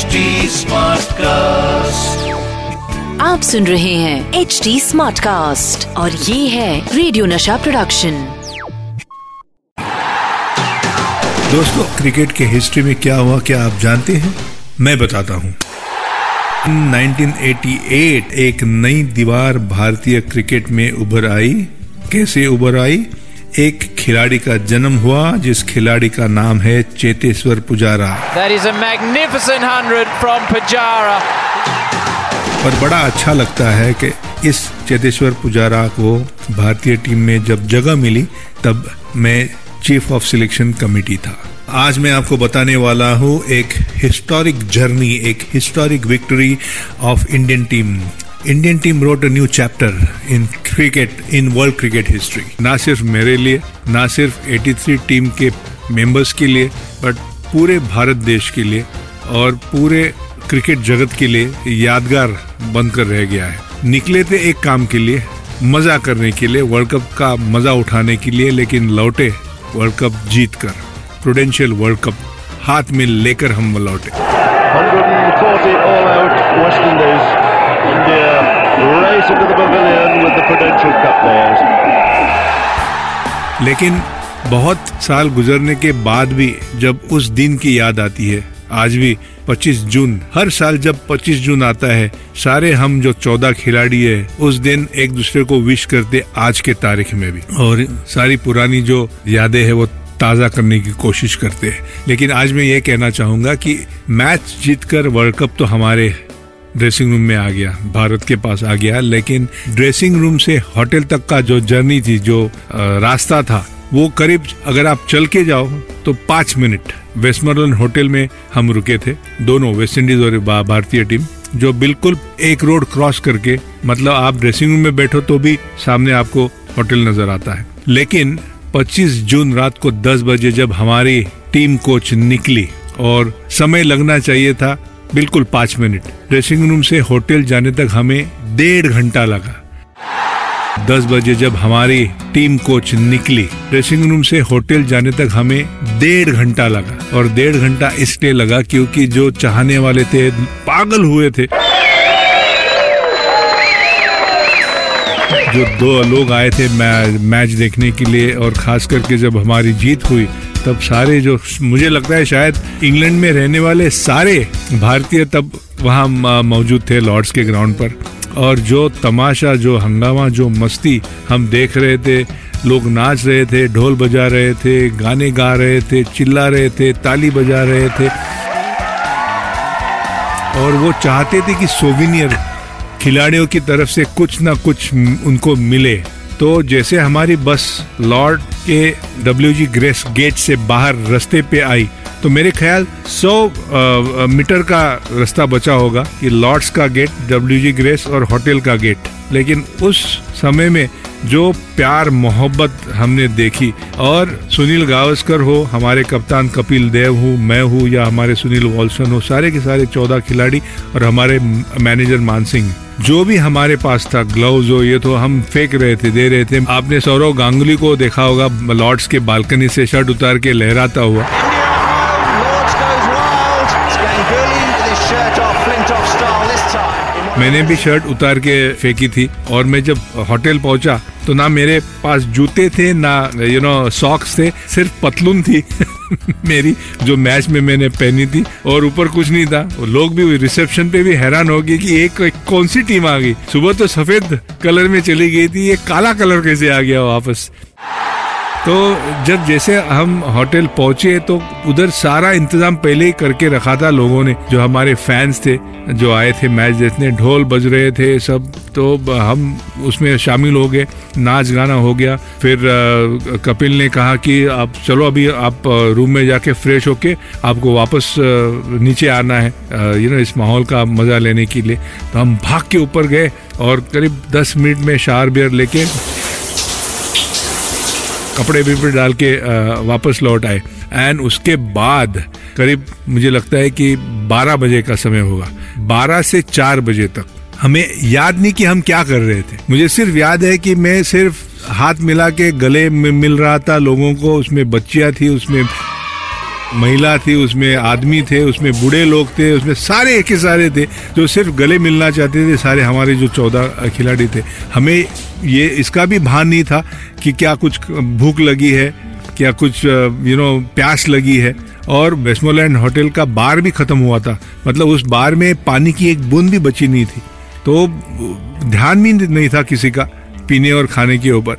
HD Smartcast. आप सुन रहे हैं एच डी स्मार्ट कास्ट और ये है रेडियो नशा प्रोडक्शन दोस्तों क्रिकेट के हिस्ट्री में क्या हुआ क्या आप जानते हैं? मैं बताता हूँ। 1988 एक नई दीवार भारतीय क्रिकेट में उभर आई। कैसे उभर आई? एक खिलाड़ी का जन्म हुआ जिस खिलाड़ी का नाम है Cheteshwar Pujara. That is a magnificent hundred from Pajara. और बड़ा अच्छा लगता है कि इस चेतेश्वर पुजारा को भारतीय टीम में जब जगह मिली तब मैं चीफ ऑफ़ सिलेक्शन कमेटी था। आज मैं आपको बताने वाला हूँ एक हिस्टोरिक जर्नी एक historic victory of Indian team Indian team wrote new chapter in cricket in world cricket history ना सिर्फ़ मेरे लिए ना सिर्फ़ 83 टीम के मेंबर्स के लिए बट पूरे भारत देश के लिए और पूरे क्रिकेट जगत के लिए यादगार बनकर रह गया है। निकले थे एक काम के लिए, मज़ा करने के लिए वर्ल्ड कप का मज़ा उठाने के लिए, लेकिन लौटे वर्ल्ड कप जीत कर प्रोडेंशियल वर्ल्ड कप हाथ में लेकर हम लौटे। 140 all out West Indies. India race into the pavilion with the Prudential Cup players. लेकिन बहुत साल गुजरने के बाद भी जब उस दिन की याद आती है, आज भी 25 जून, हर साल जब 25 जून आता है, सारे हम जो 14 खिलाड़ी है, उस दिन एक दूसरे को विश करते आज के तारीख में भी और सारी पुरानी जो यादें है, वो ताज़ा करने की कोशिश करते हैं लेकिन आज मैं ये कहना चाहूँगा कि मैच जीतकर वर्ल्ड कप तो हमारे ड्रेसिंग रूम में आ गया, भारत के पास आ गया, लेकिन ड्रेसिंग रूम से होटल तक का जो जर्नी थी, जो रास्ता था, वो करीब अगर आप चल के जाओ तो पाँच मिनट। वेस्टमरलन होटल में हम रुके थे, दोनों वेस्ट इंडीज और भारतीय टीम जो बिल्कुल एक रोड क्रॉस करके मतलब आप ड्रेसिंग रूम में बैठो तो भी सामने आपको होटल नज़र आता है। लेकिन 25 जून रात को 10 बजे जब हमारी टीम कोच निकली, और समय लगना चाहिए था बिल्कुल पाँच मिनट। ड्रेसिंग रूम से होटल जाने तक हमें डेढ़ घंटा लगा। दस बजे जब हमारी टीम कोच निकली ड्रेसिंग रूम से होटल जाने तक हमें डेढ़ घंटा लगा। और डेढ़ घंटा इसलिए लगा क्योंकि जो चाहने वाले थे, पागल हुए थे। जो दो लोग आए थे मैच देखने के लिए और खास करके जब हमारी जीत हुई तब सारे जो मुझे लगता है शायद इंग्लैंड में रहने वाले सारे भारतीय तब वहाँ मौजूद थे लॉर्ड्स के ग्राउंड पर। और जो तमाशा, जो हंगामा, जो मस्ती हम देख रहे थे, लोग नाच रहे थे, ढोल बजा रहे थे, गाने गा रहे थे, चिल्ला रहे थे, ताली बजा रहे थे। और वो चाहते थे कि सोविनियर खिलाड़ियों की तरफ़ से कुछ ना कुछ उनको मिले। तो जैसे हमारी बस लॉर्ड के डब्ल्यू जी ग्रेस गेट से बाहर रस्ते पे आई। तो मेरे ख्याल 100 मीटर का रास्ता बचा होगा कि लॉर्ड्स का गेट डब्ल्यू जी ग्रेस और होटल का गेट। लेकिन उस समय में जो प्यार, मोहब्बत हमने देखी, और सुनील गावस्कर हो, हमारे कप्तान कपिल देव हो, मैं हूँ, या हमारे सुनील वॉल्सन हो, सारे के सारे चौदह खिलाड़ी और हमारे मैनेजर मान सिंह, जो भी हमारे पास था, ग्लव्स हो, ये तो हम फेंक रहे थे, दे रहे थे। आपने सौरव गांगुली को देखा होगा, लॉर्ड्स के बालकनी से शर्ट उतार के लहराता हुआ। मैंने भी शर्ट उतार के फेंकी थी और मैं जब होटल पहुँचा तो ना मेरे पास जूते थे ना यू नो सॉक्स थे सिर्फ़ पतलून थी। मेरी जो मैच में मैंने पहनी थी और ऊपर कुछ नहीं था। लोग भी रिसेप्शन पे भी हैरान हो गए कि एक, एक कौन सी टीम आ गई? सुबह तो सफ़ेद कलर में चली गई थी ये काला कलर कैसे आ गया वापस? तो जब जैसे हम होटल पहुँचे तो उधर सारा इंतज़ाम पहले ही करके रखा था लोगों ने, जो हमारे फैंस थे, जो आए थे मैच देखने, ढोल बज रहे थे सब तो हम उसमें शामिल हो गए, नाच गाना हो गया। फिर कपिल ने कहा कि आप चलो अभी आप रूम में जाके फ्रेश होके आपको वापस नीचे आना है यू नो इस माहौल का मज़ा लेने के लिए। तो हम भाग के ऊपर गए और करीब दस मिनट में शार बियर लेके कपड़े बिपड़े डाल के वापस लौट आए। एंड उसके बाद करीब मुझे लगता है कि 12 बजे का समय होगा। 12 से 4 बजे तक। हमें याद नहीं कि हम क्या कर रहे थे। मुझे सिर्फ़ याद है कि मैं सिर्फ़ हाथ मिला के गले में मिल रहा था लोगों को, उसमें बच्चियाँ थी, उसमें महिला थी, उसमें आदमी थे, उसमें बूढ़े लोग थे, उसमें सारे के सारे थे, जो सिर्फ़ गले मिलना चाहते थे, सारे हमारे जो चौदह खिलाड़ी थे। हमें ये, इसका भी भान नहीं था कि क्या कुछ भूख लगी है, क्या कुछ यू नो प्यास लगी है। और वेस्टमोलैंड होटल का बार भी खत्म हुआ था। मतलब उस बार में पानी की एक बूंद भी बची नहीं थी। तो ध्यान भी नहीं था किसी का पीने और खाने के ऊपर।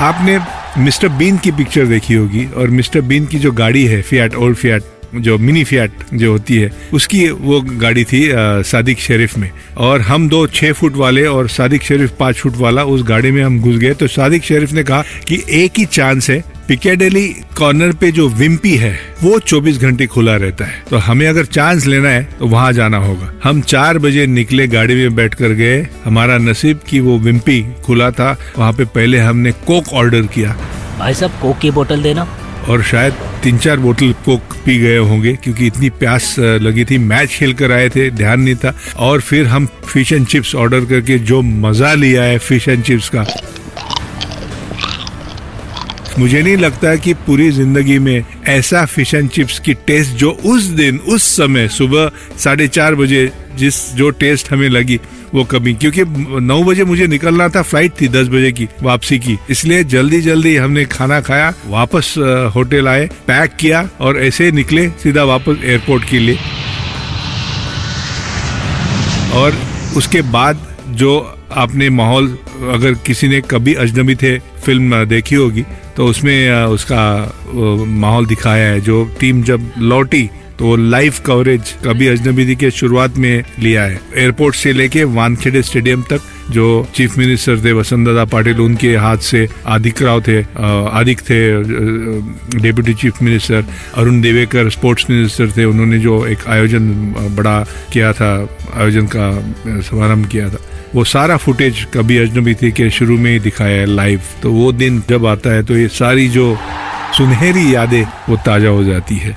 आपने मिस्टर बीन की पिक्चर देखी होगी और मिस्टर बीन की जो गाड़ी है फियाट ओल्ड फियाट जो मिनी फियाट जो होती है, उसकी वो गाड़ी थी सादिक शरीफ में। और हम दो छह फुट वाले और सादिक शरीफ पाँच फुट वाला उस गाड़ी में हम घुस गए तो सादिक शरीफ ने कहा कि एक ही चांस है पिकेडेली कॉर्नर पे जो विम्पी है वो 24 घंटे खुला रहता है। तो हमें अगर चांस लेना है तो वहाँ जाना होगा। हम चार बजे निकले गाड़ी में बैठ कर गए हमारा नसीब की वो विम्पी खुला था वहाँ पे पहले हमने कोक ऑर्डर किया। भाई साहब कोक की बोतल देना। और शायद तीन चार बोतल कोक पी गए होंगे क्योंकि इतनी प्यास लगी थी। मैच खेल कर आए थे ध्यान नहीं था। और फिर हम फ़िश एंड चिप्स ऑर्डर करके जो मज़ा लिया है फ़िश एंड चिप्स का। मुझे नहीं लगता कि पूरी ज़िंदगी में ऐसा फ़िश एंड चिप्स की टेस्ट जो उस दिन, उस समय सुबह साढ़े चार बजे जिस जो टेस्ट हमें लगी, वो कभी क्योंकि नौ बजे मुझे निकलना था फ़्लाइट थी दस बजे की, वापसी की। इसलिए जल्दी जल्दी हमने खाना खाया, वापस होटल आए पैक किया और ऐसे निकले सीधा वापस एयरपोर्ट के लिए। और उसके बाद जो आपने माहौल, अगर किसी ने कभी अजनबी थे, फ़िल्म देखी होगी तो उसमें उसका माहौल दिखाया है, जो टीम जब लौटी तो लाइव कवरेज कभी अजनबी के शुरुआत में लिया है। एयरपोर्ट से लेके वानखेड़े स्टेडियम तक, जो चीफ मिनिस्टर थे वसंत दादा पाटिल उनके हाथ से आदिक राव थे आदिक थे deputy chief minister Arun Devekar sports minister थे, उन्होंने जो एक आयोजन बड़ा किया था, आयोजन का शुभारंभ किया था। वो सारा फुटेज कभी अजनबी थी के शुरू में ही दिखाया है लाइव तो वो दिन जब आता है तो ये सारी जो सुनहरी यादें, वो ताज़ा हो जाती है।